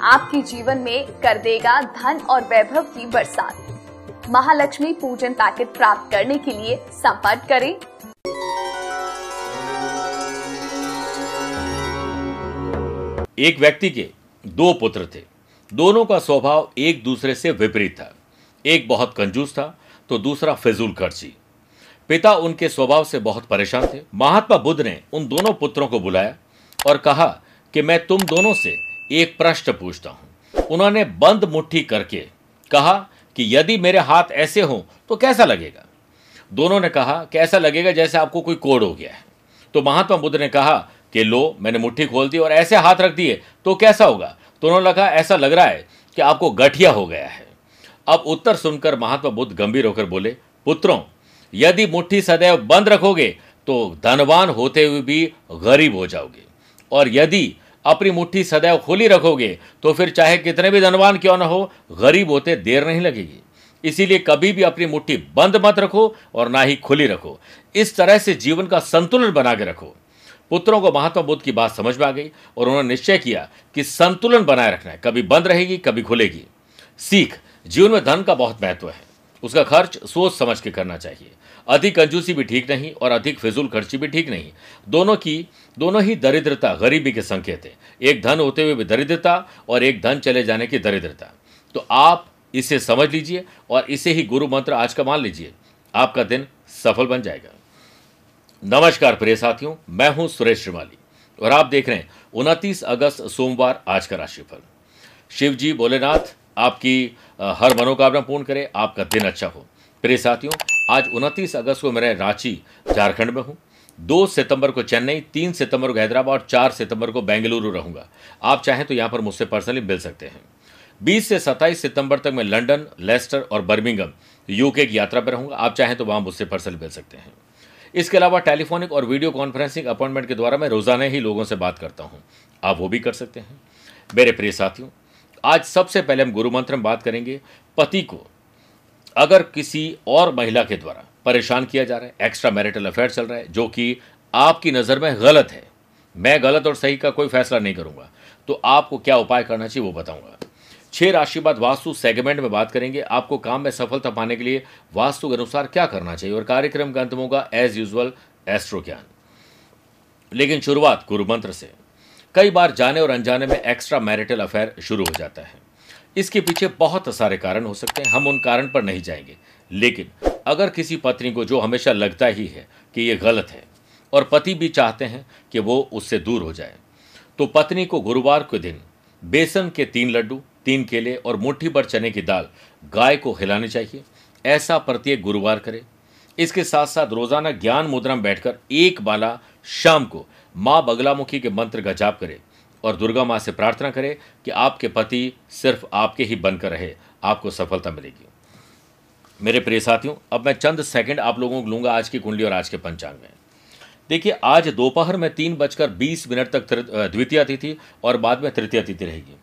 आपके जीवन में कर देगा धन और वैभव की बरसात। महालक्ष्मी पूजन पैकेट प्राप्त करने के लिए संपर्क करें। एक व्यक्ति के दो पुत्र थे। दोनों का स्वभाव एक दूसरे से विपरीत था। एक बहुत कंजूस था तो दूसरा फिजूल खर्ची। पिता उनके स्वभाव से बहुत परेशान थे। महात्मा बुद्ध ने उन दोनों पुत्रों को बुलाया और कहा कि मैं तुम दोनों से एक प्रश्न पूछता हूँ। उन्होंने बंद मुट्ठी करके कहा कि यदि मेरे हाथ ऐसे हों तो कैसा लगेगा? दोनों ने कहा कि ऐसा लगेगा जैसे आपको कोई कोड हो गया है। तो महात्मा बुद्ध ने कहा कि, लो, मैंने मुट्ठी खोल दी और ऐसे हाथ रख दिए तो कैसा होगा? तो उन्होंने लगा ऐसा लग रहा है कि आपको गठिया हो गया है। अब उत्तर सुनकर महात्मा बुद्ध गंभीर होकर बोले, पुत्रों, यदि मुट्ठी सदैव बंद रखोगे तो धनवान होते हुए भी गरीब हो जाओगे। और यदि अपनी मुट्ठी सदैव खुली रखोगे तो फिर चाहे कितने भी धनवान क्यों ना हो, गरीब होते देर नहीं लगेगी। इसीलिए कभी भी अपनी मुट्ठी बंद मत रखो और ना ही खुली रखो। इस तरह से जीवन का संतुलन बना के रखो। पुत्रों को महात्मा बुद्ध की बात समझ में आ गई और उन्होंने निश्चय किया कि संतुलन बनाए रखना है। कभी बंद रहेगी, कभी खुलेगी। सीख, जीवन में धन का बहुत महत्व है। उसका खर्च सोच समझ के करना चाहिए। अधिक कंजूसी भी ठीक नहीं और अधिक फिजूल खर्ची भी ठीक नहीं। दोनों की, दोनों ही दरिद्रता, गरीबी के संकेत है। एक धन होते हुए भी दरिद्रता और एक धन चले जाने की दरिद्रता। तो आप इसे समझ लीजिए और इसे ही गुरु मंत्र आज का मान लीजिए। आपका दिन सफल बन जाएगा। नमस्कार प्रिय साथियों, मैं हूँ सुरेश श्रीमाली और आप देख रहे हैं उनतीस अगस्त सोमवार आज का राशिफल। शिव जी भोलेनाथ, आपकी हर मनोकामना पूर्ण करे, आपका दिन अच्छा हो। प्रिय साथियों, आज उनतीस अगस्त को मैं रांची झारखंड में हूँ। दो सितंबर को चेन्नई, तीन सितंबर को हैदराबाद और चार सितंबर को बेंगलुरु रहूँगा। आप चाहें तो यहाँ पर मुझसे पर्सनली मिल सकते हैं। 20 से 27 सितंबर तक मैं लंदन लेस्टर और बर्मिंगम, यूके की यात्रा पर रहूँगा। आप चाहें तो वहाँ मुझसे पर्सनली मिल सकते हैं। इसके अलावा टेलीफोनिक और वीडियो कॉन्फ्रेंसिंग अपॉइंटमेंट के द्वारा मैं रोज़ाना ही लोगों से बात करता हूँ। आप वो भी कर सकते हैं। मेरे प्रिय साथियों, आज सबसे पहले हम गुरु मंत्र में बात करेंगे। पति को अगर किसी और महिला के द्वारा परेशान किया जा रहा है एक्स्ट्रा मैरिटल अफेयर चल रहा है, जो कि आपकी नज़र में गलत है। मैं गलत और सही का कोई फैसला नहीं करूँगा। तो आपको क्या उपाय करना चाहिए वो बताऊँगा। छह राशि बाद वास्तु सेगमेंट में बात करेंगे। आपको काम में सफलता पाने के लिए वास्तु के अनुसार क्या करना चाहिए और कार्यक्रम का अंत होगा एज यूजल एस्ट्रो ज्ञान लेकिन शुरुआत गुरु मंत्र से। कई बार जाने और अनजाने में एक्स्ट्रा मैरिटल अफेयर शुरू हो जाता है। इसके पीछे बहुत सारे कारण हो सकते हैं। हम उन कारण पर नहीं जाएँगे। लेकिन अगर किसी पत्नी को जो हमेशा लगता ही है कि ये गलत है, और पति भी चाहते हैं कि वो उससे दूर हो जाए तो पत्नी को गुरुवार के दिन बेसन के तीन लड्डू, तीन केले और मुट्ठी भर चने की दाल गाय को खिलानी चाहिए। ऐसा प्रत्येक गुरुवार करें। इसके साथ साथ रोज़ाना ज्ञान मुद्रा में बैठकर एक बाला शाम को माँ बगलामुखी के मंत्र का जाप करें और दुर्गा माँ से प्रार्थना करें कि आपके पति सिर्फ़ आपके ही बनकर रहे, आपको सफलता मिलेगी। मेरे प्रिय साथियों, अब मैं चंद सेकंड आप लोगों को लूँगा आज की कुंडली और आज के पंचांग में। देखिए, आज दोपहर में तीन बजकर बीस मिनट तक द्वितीय तिथि और बाद में तृतीय तिथि रहेगी।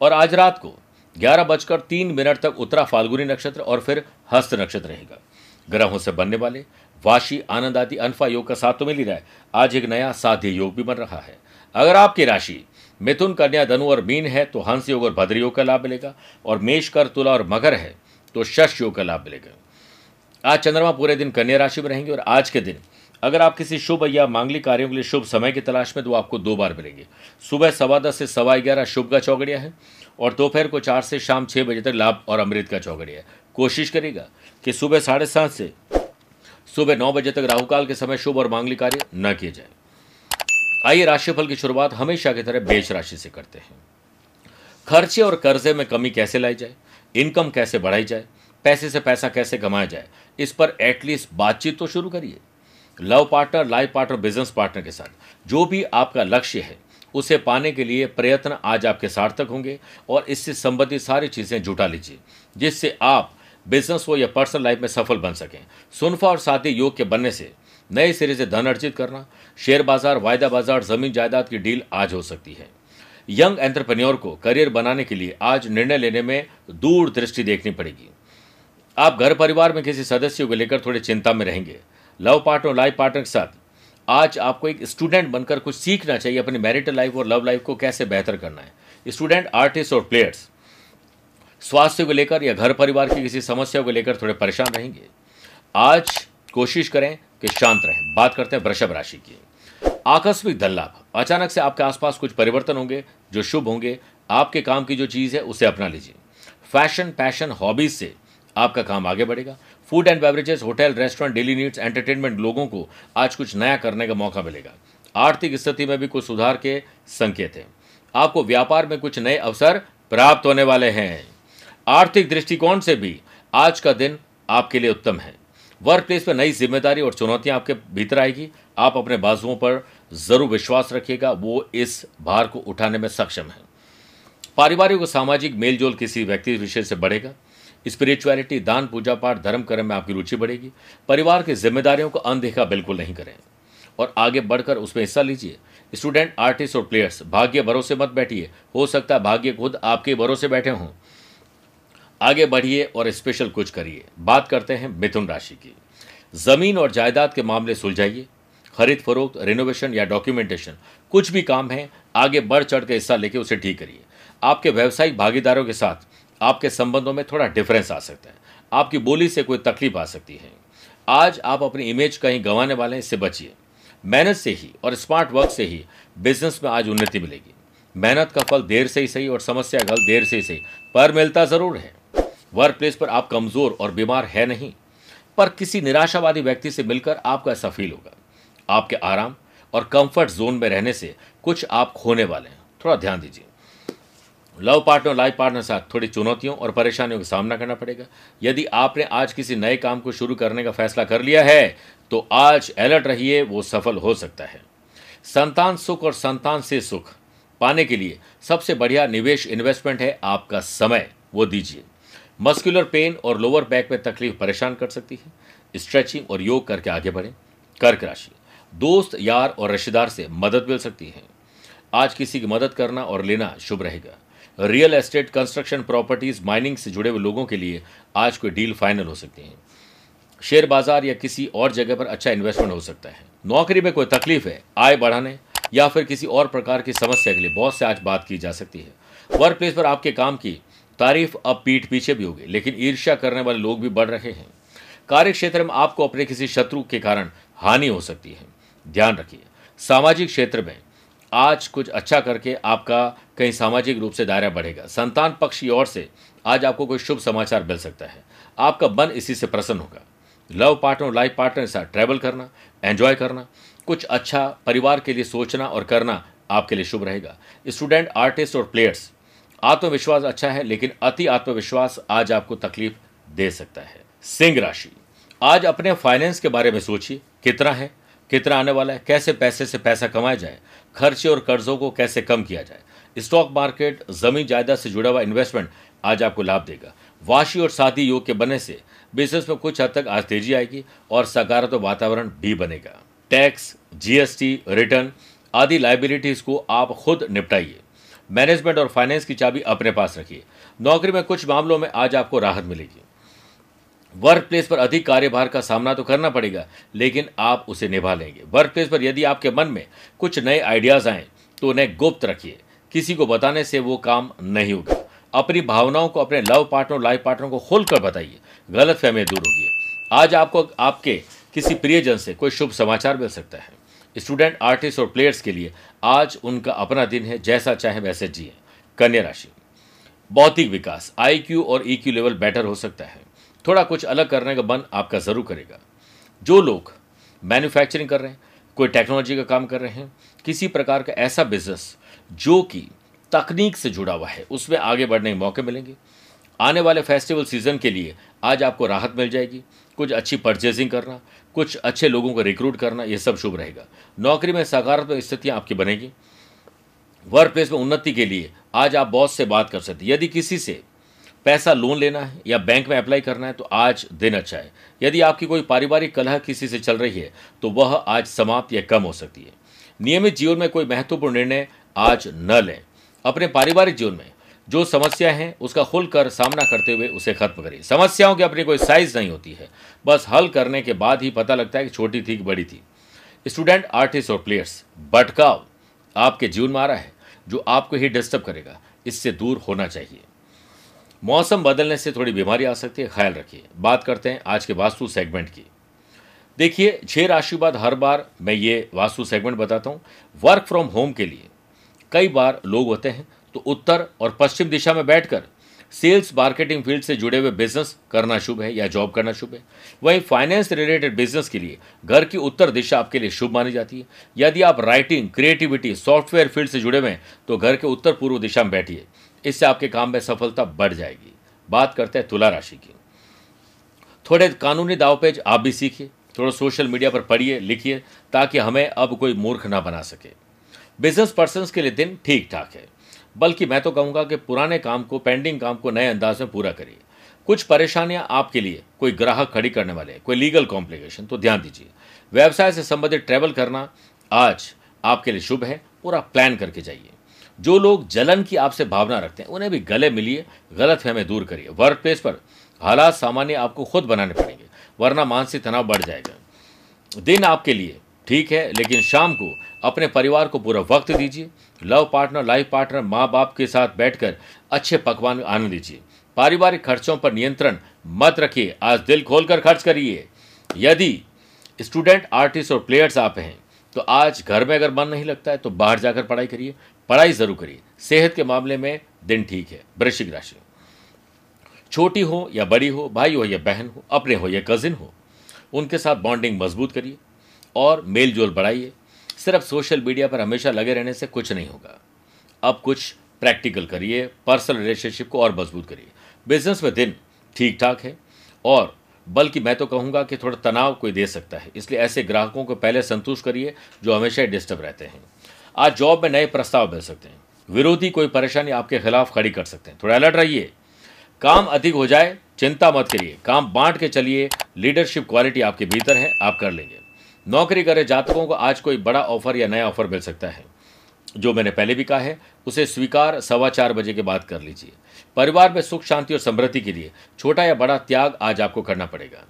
और आज रात को ग्यारह बजकर तीन मिनट तक उत्तरा फाल्गुनी नक्षत्र और फिर हस्त नक्षत्र रहेगा। ग्रहों से बनने वाले वाशी, आनंद आदि अनफा योग का साथ तो मिल ही रहा है। आज एक नया साध्य योग भी बन रहा है। अगर आपकी राशि मिथुन, कन्या, धनु और मीन है तो हंस योग और भद्र योग का लाभ मिलेगा। और मेष, कर, तुला और मगर है तो शश योग का लाभ मिलेगा। आज चंद्रमा पूरे दिन कन्या राशि में रहेंगे और आज के दिन अगर आप किसी शुभ या मांगलिक कार्यों के लिए शुभ समय की तलाश में तो आपको दो बार मिलेंगे। सुबह सवा दस से सवा ग्यारह शुभ का चौगड़िया है और दोपहर को चार से शाम छः बजे तक लाभ और अमृत का चौगड़िया है। कोशिश करेगा कि सुबह साढ़े सात से सुबह नौ बजे तक राहुकाल के समय शुभ और मांगलिक कार्य न किए जाए। आइए राशिफल की शुरुआत हमेशा की तरह बेच राशि से करते हैं। खर्चे और कर्जे में कमी कैसे लाई जाए? इनकम कैसे बढ़ाई जाए, पैसे से पैसा कैसे कमाया जाए, इस पर एटलीस्ट बातचीत तो शुरू करिए। Love partner life partner business partner के साथ। जो भी आपका लक्ष्य है, उसे पाने के लिए प्रयत्न आज आपके सार्थक होंगे और इससे संबंधित सारी चीज़ें जुटा लीजिए, जिससे आप बिज़नेस हो या पर्सनल लाइफ में सफल बन सकें। सुनफा और साथी योग के बनने से नए सिरे से धन अर्जित करना शेयर बाज़ार, वायदा बाज़ार, ज़मीन जायदाद की डील आज हो सकती है। यंग एंटरप्रेन्योर को करियर बनाने के लिए आज निर्णय लेने में दूर दृष्टि देखनी पड़ेगी। आप घर परिवार में किसी सदस्य को लेकर थोड़ी चिंता में रहेंगे। लव पार्टनर लाइफ पार्टनर के साथ आज आपको एक स्टूडेंट बनकर कुछ सीखना चाहिए, अपनी मैरिटल लाइफ और लव लाइफ को कैसे बेहतर करना है। स्टूडेंट, आर्टिस्ट और प्लेयर्स स्वास्थ्य को लेकर या घर परिवार की किसी समस्या को लेकर थोड़े परेशान रहेंगे। आज कोशिश करें कि शांत रहें। बात करते हैं वृषभ राशि की। आकस्मिक धन लाभ अचानक से आपके आसपास कुछ परिवर्तन होंगे, जो शुभ होंगे। आपके काम की जो चीज़ है, उसे अपना लीजिए। फ़ैशन, पैशन, हॉबीज से आपका काम आगे बढ़ेगा। Food and beverages, hotel, restaurant, daily needs, entertainment लोगों को आज कुछ नया करने का मौका मिलेगा। आर्थिक स्थिति में भी कुछ सुधार के संकेत हैं। आपको व्यापार में कुछ नए अवसर प्राप्त होने वाले हैं। आर्थिक दृष्टिकोण से भी आज का दिन आपके लिए उत्तम है। वर्क प्लेस पर नई ज़िम्मेदारी और चुनौतियाँ आपके भीतर आएगी। आप अपने बाजुओं पर ज़रूर विश्वास रखिएगा, वो इस भार को उठाने में सक्षम है। पारिवारिक और सामाजिक मेलजोल किसी व्यक्ति विषय से बढ़ेगा। स्पिरिचुअलिटी, दान, पूजा पाठ, धर्म कर्म में आपकी रुचि बढ़ेगी। परिवार की जिम्मेदारियों को अनदेखा बिल्कुल नहीं करें। और आगे बढ़कर उसमें हिस्सा लीजिए। स्टूडेंट, आर्टिस्ट और प्लेयर्स, भाग्य भरोसे मत बैठिए। हो सकता है भाग्य खुद आपके भरोसे बैठे हों। आगे बढ़िए और स्पेशल कुछ करिए। बात करते हैं मिथुन राशि की। ज़मीन और जायदाद के मामले सुलझाइए। खरीद फरोख्त रिनोवेशन या डॉक्यूमेंटेशन कुछ भी काम है, आगे बढ़ चढ़ के हिस्सा लेके उसे ठीक करिए। आपके व्यावसायिक भागीदारों के साथ आपके संबंधों में थोड़ा डिफरेंस आ सकता है। आपकी बोली से कोई तकलीफ़ आ सकती है। आज आप अपनी इमेज कहीं गंवाने वाले हैं, इससे बचिए। मेहनत से ही और स्मार्ट वर्क से ही बिज़नेस में आज उन्नति मिलेगी। मेहनत का फल देर से ही सही और समस्या का देर से ही सही। पर मिलता ज़रूर है। वर्क प्लेस पर आप कमज़ोर और बीमार है नहीं, पर किसी निराशावादी व्यक्ति से मिलकर आपको ऐसा फील होगा। आपके आराम और कंफर्ट जोन में रहने से कुछ आप खोने वाले हैं। थोड़ा ध्यान दीजिए। लव पार्टनर लाइफ पार्टनर साथ थोड़ी चुनौतियों और परेशानियों का सामना करना पड़ेगा। यदि आपने आज किसी नए काम को शुरू करने का फैसला कर लिया है तो आज अलर्ट रहिए, वो सफल हो सकता है। संतान सुख और संतान से सुख पाने के लिए सबसे बढ़िया निवेश इन्वेस्टमेंट है आपका समय। वो दीजिए। मस्कुलर पेन और लोअर बैक में तकलीफ़ परेशान कर सकती है। स्ट्रेचिंग और योग करके आगे बढ़ें। कर्क राशि। दोस्त, यार और रिश्तेदार से मदद मिल सकती है। आज किसी की मदद करना और लेना शुभ रहेगा। Real estate construction properties mining से जुड़े हुए लोगों के लिए आज कोई डील फाइनल हो सकती है। शेयर बाज़ार या किसी और जगह पर अच्छा इन्वेस्टमेंट हो सकता है। नौकरी में कोई तकलीफ़ है, आय बढ़ाने या फिर किसी और प्रकार की समस्या के लिए बहुत से आज बात की जा सकती है। वर्क प्लेस पर आपके काम की तारीफ़ अब पीठ पीछे भी होगी, लेकिन ईर्ष्या करने वाले लोग भी बढ़ रहे हैं। कार्य क्षेत्र में आपको अपने किसी शत्रु के कारण हानि हो सकती है। ध्यान रखिए, सामाजिक क्षेत्र में आज कुछ अच्छा करके आपका कहीं सामाजिक रूप से दायरा बढ़ेगा। संतान पक्ष की ओर से आज आपको कोई शुभ समाचार मिल सकता है। आपका मन इसी से प्रसन्न होगा। लव पार्टनर लाइफ पार्टनर के साथ ट्रैवल करना एंजॉय करना, कुछ अच्छा परिवार के लिए सोचना और करना आपके लिए शुभ रहेगा। स्टूडेंट, आर्टिस्ट और प्लेयर्स आत्मविश्वास अच्छा है, लेकिन अति आत्मविश्वास आज आपको तकलीफ़ दे सकता है। सिंह राशि, आज अपने फाइनेंस के बारे में सोचिए, कितना है, कितना आने वाला है, कैसे पैसे से पैसा कमाया जाए, खर्चे और कर्जों को कैसे कम किया जाए। स्टॉक मार्केट ज़मीन जायदाद से जुड़ा हुआ इन्वेस्टमेंट आज आपको लाभ देगा। वाशी और शादी योग के बनने से बिज़नेस में कुछ हद तक आज तेज़ी आएगी और सकारात्मक वातावरण भी बनेगा। टैक्स जीएसटी रिटर्न आदि लाइबिलिटीज को आप खुद निपटाइए। मैनेजमेंट और फाइनेंस की चाबी अपने पास रखिए। नौकरी में कुछ मामलों में आज आपको राहत मिलेगी। वर्क प्लेस पर अधिक कार्यभार का सामना तो करना पड़ेगा, लेकिन आप उसे निभा लेंगे। वर्क प्लेस पर यदि आपके मन में कुछ नए आइडियाज़ आए तो उन्हें गुप्त रखिए। किसी को बताने से वो काम नहीं होगा। अपनी भावनाओं को, अपने लव पार्टनर लाइफ पार्टनर को खोलकर बताइए। गलत फहमियाँ दूर होगी। आज आपको, आपके किसी प्रियजन से कोई शुभ समाचार मिल सकता है। स्टूडेंट, आर्टिस्ट और प्लेयर्स के लिए आज उनका अपना दिन है, जैसा चाहे वैसे जिए। कन्या राशि। भौतिक विकास आईक्यू और ईक्यू लेवल बेटर हो सकता है। थोड़ा कुछ अलग करने का मन आपका ज़रूर करेगा। जो लोग मैन्युफैक्चरिंग कर रहे हैं, कोई टेक्नोलॉजी का काम कर रहे हैं, किसी प्रकार का ऐसा बिज़नेस जो कि तकनीक से जुड़ा हुआ है, उसमें आगे बढ़ने के मौके मिलेंगे। आने वाले फेस्टिवल सीज़न के लिए आज आपको राहत मिल जाएगी। कुछ अच्छी परचेजिंग करना कुछ अच्छे लोगों को रिक्रूट करना यह सब शुभ रहेगा। नौकरी में सकारात्मक स्थितियाँ आपकी बनेगी। वर्क प्लेस में उन्नति के लिए आज आप बॉस से बात कर सकते हैं। यदि किसी से पैसा लोन लेना है या बैंक में अप्लाई करना है तो आज दिन अच्छा है। यदि आपकी कोई पारिवारिक कलह किसी से चल रही है तो वह आज समाप्त या कम हो सकती है। नियमित जीवन में कोई महत्वपूर्ण निर्णय आज न लें। अपने पारिवारिक जीवन में जो समस्या है, उसका खुलकर सामना करते हुए उसे खत्म करिए। समस्याओं की अपनी कोई साइज़ नहीं होती है। बस हल करने के बाद ही पता लगता है कि छोटी थी कि बड़ी थी। स्टूडेंट आर्टिस्ट और प्लेयर्स भटकाव आपके जीवन में आ रहा है, जो आपको ही डिस्टर्ब करेगा। इससे दूर होना चाहिए। मौसम बदलने से थोड़ी बीमारी आ सकती है, ख्याल रखिए। बात करते हैं आज के वास्तु सेगमेंट की। देखिए, छह राशि बाद हर बार मैं ये वास्तु सेगमेंट बताता हूँ। वर्क फ्रॉम होम के लिए कई बार लोग होते हैं तो उत्तर और पश्चिम दिशा में बैठकर सेल्स मार्केटिंग फ़ील्ड से जुड़े हुए बिज़नेस करना शुभ है या जॉब करना शुभ है। वहीं फाइनेंस रिलेटेड बिज़नेस के लिए घर की उत्तर दिशा आपके लिए शुभ मानी जाती है। यदि आप राइटिंग क्रिएटिविटी सॉफ्टवेयर फ़ील्ड से जुड़े हुए हैं तो घर के उत्तर पूर्व दिशा में बैठिए। इससे आपके काम में सफलता बढ़ जाएगी। बात करते हैं तुला राशि की। थोड़े कानूनी दाव दावपेज आप भी सीखिए, थोड़ा सोशल मीडिया पर पढ़िए, लिखिए, ताकि हमें अब कोई मूर्ख ना बना सके। बिज़नेस पर्सन के लिए दिन ठीक ठाक है। बल्कि मैं तो कहूँगा कि पुराने काम को पेंडिंग काम को नए अंदाज में पूरा करिए। कुछ परेशानियाँ आपके लिए, कोई ग्राहक खड़ी करने वाले, कोई लीगल कॉम्प्लिकेशन तो ध्यान दीजिए। व्यवसाय से संबंधित ट्रैवल करना आज आपके लिए शुभ है, पूरा प्लान करके जाइए। जो लोग जलन की आपसे भावना रखते हैं, उन्हें भी गले मिलिए, गलत फहमें दूर करिए। वर्क प्लेस पर हालात सामान्य आपको खुद बनाने पड़ेंगे, वरना मानसिक तनाव बढ़ जाएगा। दिन आपके लिए ठीक है, लेकिन शाम को अपने परिवार को पूरा वक्त दीजिए। लव पार्टनर, लाइफ पार्टनर माँ बाप के साथ बैठकर अच्छे पकवान आनंद लीजिए। पारिवारिक खर्चों पर नियंत्रण मत रखिए, आज दिल खोलकर खर्च करिए। यदि स्टूडेंट, आर्टिस्ट और प्लेयर्स आप हैं तो आज घर में अगर मन नहीं लगता है तो बाहर जाकर पढ़ाई करिए। पढ़ाई ज़रूर करिए। सेहत के मामले में दिन ठीक है, वृश्चिक राशि। छोटी हो या बड़ी हो, भाई हो या बहन हो, अपने हो या कजिन हो, उनके साथ बॉन्डिंग मज़बूत करिए। और मेल जोल बढ़ाइए। सिर्फ़ सोशल मीडिया पर हमेशा लगे रहने से कुछ नहीं होगा। अब कुछ प्रैक्टिकल करिए, पर्सनल रिलेशनशिप को और मज़बूत करिए। बिज़नेस में दिन ठीक ठाक है और बल्कि मैं तो कहूँगा कि थोड़ा तनाव कोई दे सकता है, इसलिए ऐसे ग्राहकों को पहले संतुष्ट करिए जो हमेशा ही डिस्टर्ब रहते हैं। आज जॉब में नए प्रस्ताव मिल सकते हैं। विरोधी कोई परेशानी आपके खिलाफ खड़ी कर सकते हैं। थोड़ा अलर्ट रहिए। काम अधिक हो जाए, चिंता मत करिए। काम बांट के चलिए। लीडरशिप क्वालिटी आपके भीतर है, आप कर लेंगे। नौकरी करे जातकों को आज कोई बड़ा ऑफ़र या नया ऑफ़र मिल सकता है। जो मैंने पहले भी कहा है, उसे स्वीकार सवा चार बजे के बाद कर लीजिए। परिवार में सुख, शांति और समृद्धि के लिए छोटा या बड़ा त्याग आज आपको करना पड़ेगा।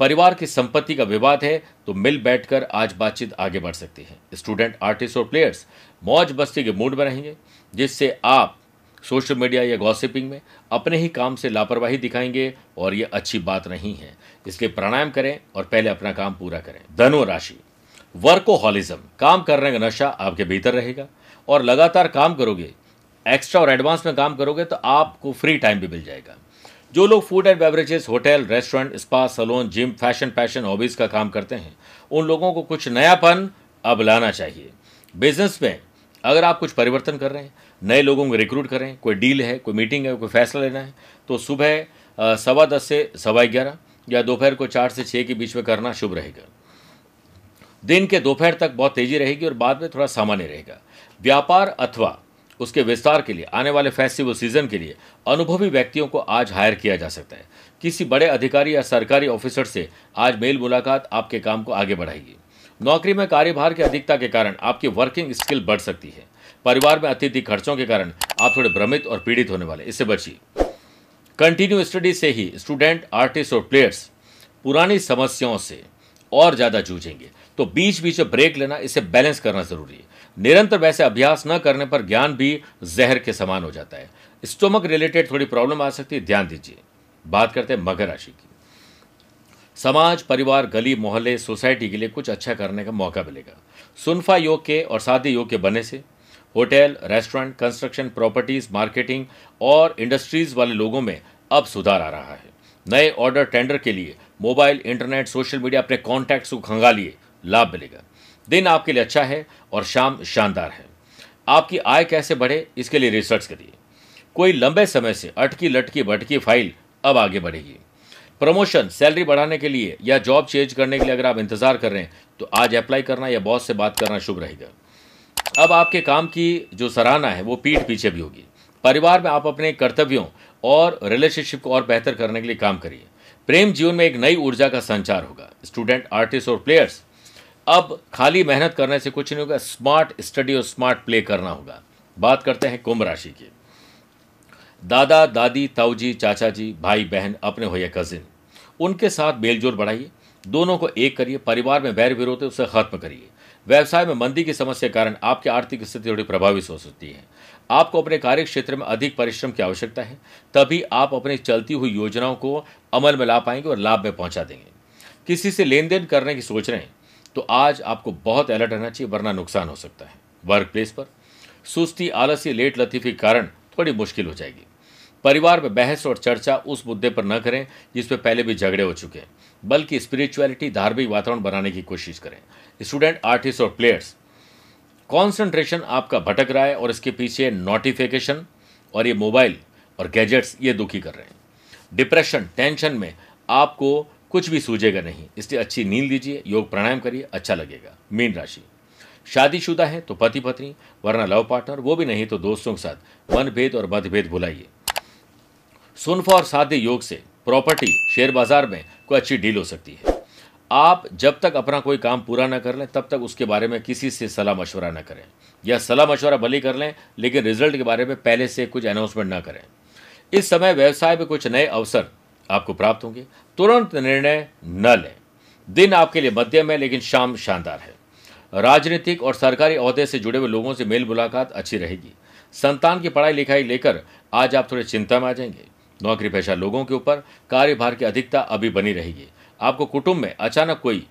परिवार की संपत्ति का विवाद है तो मिल बैठकर आज बातचीत आगे बढ़ सकती है। स्टूडेंट, आर्टिस्ट और प्लेयर्स, मौज बस्ती के मूड में रहेंगे, जिससे आप सोशल मीडिया या गॉसिपिंग में अपने ही काम से लापरवाही दिखाएँगे और ये अच्छी बात नहीं है। इसलिए प्राणायाम करें और पहले अपना काम पूरा करें। धनु राशि। वर्कोहॉलिज्म। काम करने का नशा आपके भीतर रहेगा और लगातार काम करोगे, एक्स्ट्रा और एडवांस में काम करोगे तो आपको फ्री टाइम भी मिल जाएगा। जो लोग food and beverages, hotel, restaurant, spa, salon, gym, fashion, passion, hobbies का काम करते हैं, उन लोगों को कुछ नयापन अब लाना चाहिए। बिज़नेस में अगर आप कुछ परिवर्तन कर रहे हैं नए लोगों को रिक्रूट करें, कोई डील है, कोई मीटिंग है, कोई फैसला लेना है तो सुबह सवा दस से सवा ग्यारह या दोपहर को चार से छः के बीच में करना शुभ रहेगा। दिन के दोपहर तक बहुत तेज़ी रहेगी और बाद में थोड़ा सामान्य रहेगा। व्यापार अथवा उसके विस्तार के लिए, आने वाले फेस्टिवल सीज़न के लिए अनुभवी व्यक्तियों को आज हायर किया जा सकता है। किसी बड़े अधिकारी या सरकारी ऑफिसर से आज मेल मुलाकात आपके काम को आगे बढ़ाएगी। नौकरी में कार्यभार की अधिकता के कारण आपकी वर्किंग स्किल बढ़ सकती है। परिवार में अत्यधिक खर्चों के कारण आप थोड़े भ्रमित और पीड़ित होने वाले। इससे बचिए। कंटिन्यू स्टडी से ही स्टूडेंट आर्टिस्ट और प्लेयर्स पुरानी समस्याओं से और ज़्यादा जूझेंगे। तो बीच बीच में ब्रेक लेना, इसे बैलेंस करना ज़रूरी है। निरंतर वैसे अभ्यास न करने पर ज्ञान भी जहर के समान हो जाता है। स्टोमक रिलेटेड थोड़ी प्रॉब्लम आ सकती है, ध्यान दीजिए। बात करते हैं मकर राशि की। समाज, परिवार गली मोहल्ले, सोसाइटी के लिए कुछ अच्छा करने का मौका मिलेगा। सुनफा योग के और शादी योग के बनने से hotel, restaurant, construction properties, marketing और इंडस्ट्रीज़ वाले लोगों में अब सुधार आ रहा है। नए ऑर्डर टेंडर के लिए मोबाइल, इंटरनेट, सोशल मीडिया अपने कॉन्टैक्ट्स को खंगालिए, लाभ मिलेगा। दिन आपके लिए अच्छा है और शाम शानदार है। आपकी आय कैसे बढ़े, इसके लिए रिसर्च करिए। कोई लंबे समय से अटकी लटकी भटकी फ़ाइल अब आगे बढ़ेगी। प्रमोशन, सैलरी बढ़ाने के लिए या जॉब चेंज करने के लिए अगर आप इंतज़ार कर रहे हैं तो आज अप्लाई करना या बॉस से बात करना शुभ रहेगा। अब आपके काम की जो सराहना है, वो पीठ पीछे भी होगी। परिवार में आप अपने कर्तव्यों और रिलेशनशिप को और बेहतर करने के लिए काम करिए। प्रेम जीवन में एक नई ऊर्जा का संचार होगा। स्टूडेंट आर्टिस्ट और प्लेयर्स अब खाली मेहनत करने से कुछ नहीं होगा स्मार्ट स्टडी और स्मार्ट प्ले करना होगा। बात करते हैं कुंभ राशि की। दादा, दादी, ताऊजी चाचा जी भाई, बहन, अपने हो या कजिन उनके साथ मेलजोल बढ़ाइए। दोनों को एक करिए। परिवार में बैर विरोध है, उसे खत्म करिए। व्यवसाय में मंदी की समस्या के कारण आपकी आर्थिक स्थिति थोड़ी प्रभावित हो सकती है। आपको अपने कार्य क्षेत्र में अधिक परिश्रम की आवश्यकता है, तभी आप अपनी चलती हुई योजनाओं को अमल में ला पाएँगे और लाभ में पहुँचा देंगे। किसी से लेन देन करने की सोच रहे हैं तो आज आपको बहुत अलर्ट रहना चाहिए, वरना नुकसान हो सकता है। वर्क प्लेस पर सुस्ती आलस्य लेट लतीफी के कारण थोड़ी मुश्किल हो जाएगी। परिवार में बहस और चर्चा उस मुद्दे पर न करें, जिस पर पहले भी झगड़े हो चुके हैं, बल्कि स्पिरिचुअलिटी धार्मिक वातावरण बनाने की कोशिश करें। स्टूडेंट आर्टिस्ट और प्लेयर्स कॉन्सेंट्रेशन आपका भटक रहा है और इसके पीछे नोटिफिकेशन और ये मोबाइल और गैजेट्स ये दुखी कर रहे हैं। डिप्रेशन टेंशन में आपको कुछ भी सूझेगा नहीं। इसलिए अच्छी नींद लीजिए, योग प्राणायाम करिए अच्छा लगेगा। मीन राशि। शादीशुदा है तो पति पत्नी वरना लव पार्टनर, वो भी नहीं तो दोस्तों के साथ मनभेद और मतभेद भुलाइए। सुनफा और साध्य योग से प्रॉपर्टी, शेयर बाज़ार में कोई अच्छी डील हो सकती है। आप जब तक अपना कोई काम पूरा ना कर लें, तब तक उसके बारे में किसी से सलाह मशवरा ना करें। या सलाह मशवरा भली कर लें, लेकिन रिज़ल्ट के बारे में पहले से कुछ अनाउंसमेंट ना करें। इस समय व्यवसाय में कुछ नए अवसर आपको प्राप्त होंगे। तुरंत निर्णय न लें। दिन आपके लिए मध्यम है, लेकिन शाम शानदार है। राजनीतिक और सरकारी अहदे से जुड़े हुए लोगों से मेल मुलाकात अच्छी रहेगी। संतान की पढ़ाई लिखाई लेकर आज आप थोड़े चिंता में आ जाएँगे। नौकरी पेशा लोगों के ऊपर कार्यभार की अधिकता अभी बनी रहेगी। आपको कुटुंब में अचानक कोई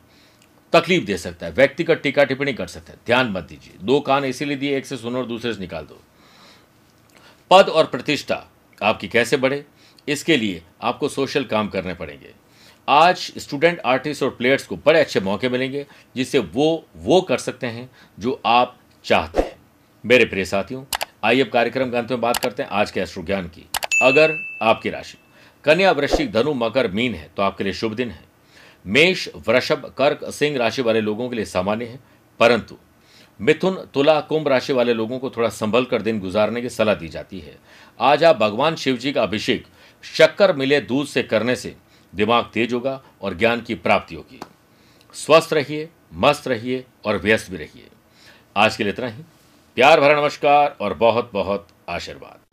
तकलीफ़ दे सकता है, व्यक्तिगत टीका टिप्पणी कर सकता है। ध्यान मत दीजिए। दो कान इसीलिए दिए, एक से सुनो और दूसरे से निकाल दो। पद और प्रतिष्ठा आपकी कैसे बढ़े? इसके लिए आपको सोशल काम करने पड़ेंगे। आज स्टूडेंट आर्टिस्ट और प्लेयर्स को बड़े अच्छे मौके मिलेंगे, जिससे वो वो कर सकते हैं जो आप चाहते हैं। मेरे प्रिय साथियों, आइए अब कार्यक्रम के अंत में बात करते हैं आज के अश्रु ज्ञान की। अगर आपकी राशि, कन्या वृश्चिक धनु, मकर, मीन है तो आपके लिए शुभ दिन है। मेष, वृषभ, कर्क, सिंह राशि वाले लोगों के लिए सामान्य है, परंतु मिथुन, तुला, कुंभ राशि वाले लोगों को थोड़ा संभल कर दिन गुजारने की सलाह दी जाती है। आज आप भगवान शिव जी का अभिषेक शक्कर मिले दूध से करने से दिमाग तेज होगा और ज्ञान की प्राप्ति होगी। स्वस्थ रहिए, मस्त रहिए और व्यस्त भी रहिए। आज के लिए इतना ही। प्यार, भरा नमस्कार और बहुत बहुत आशीर्वाद।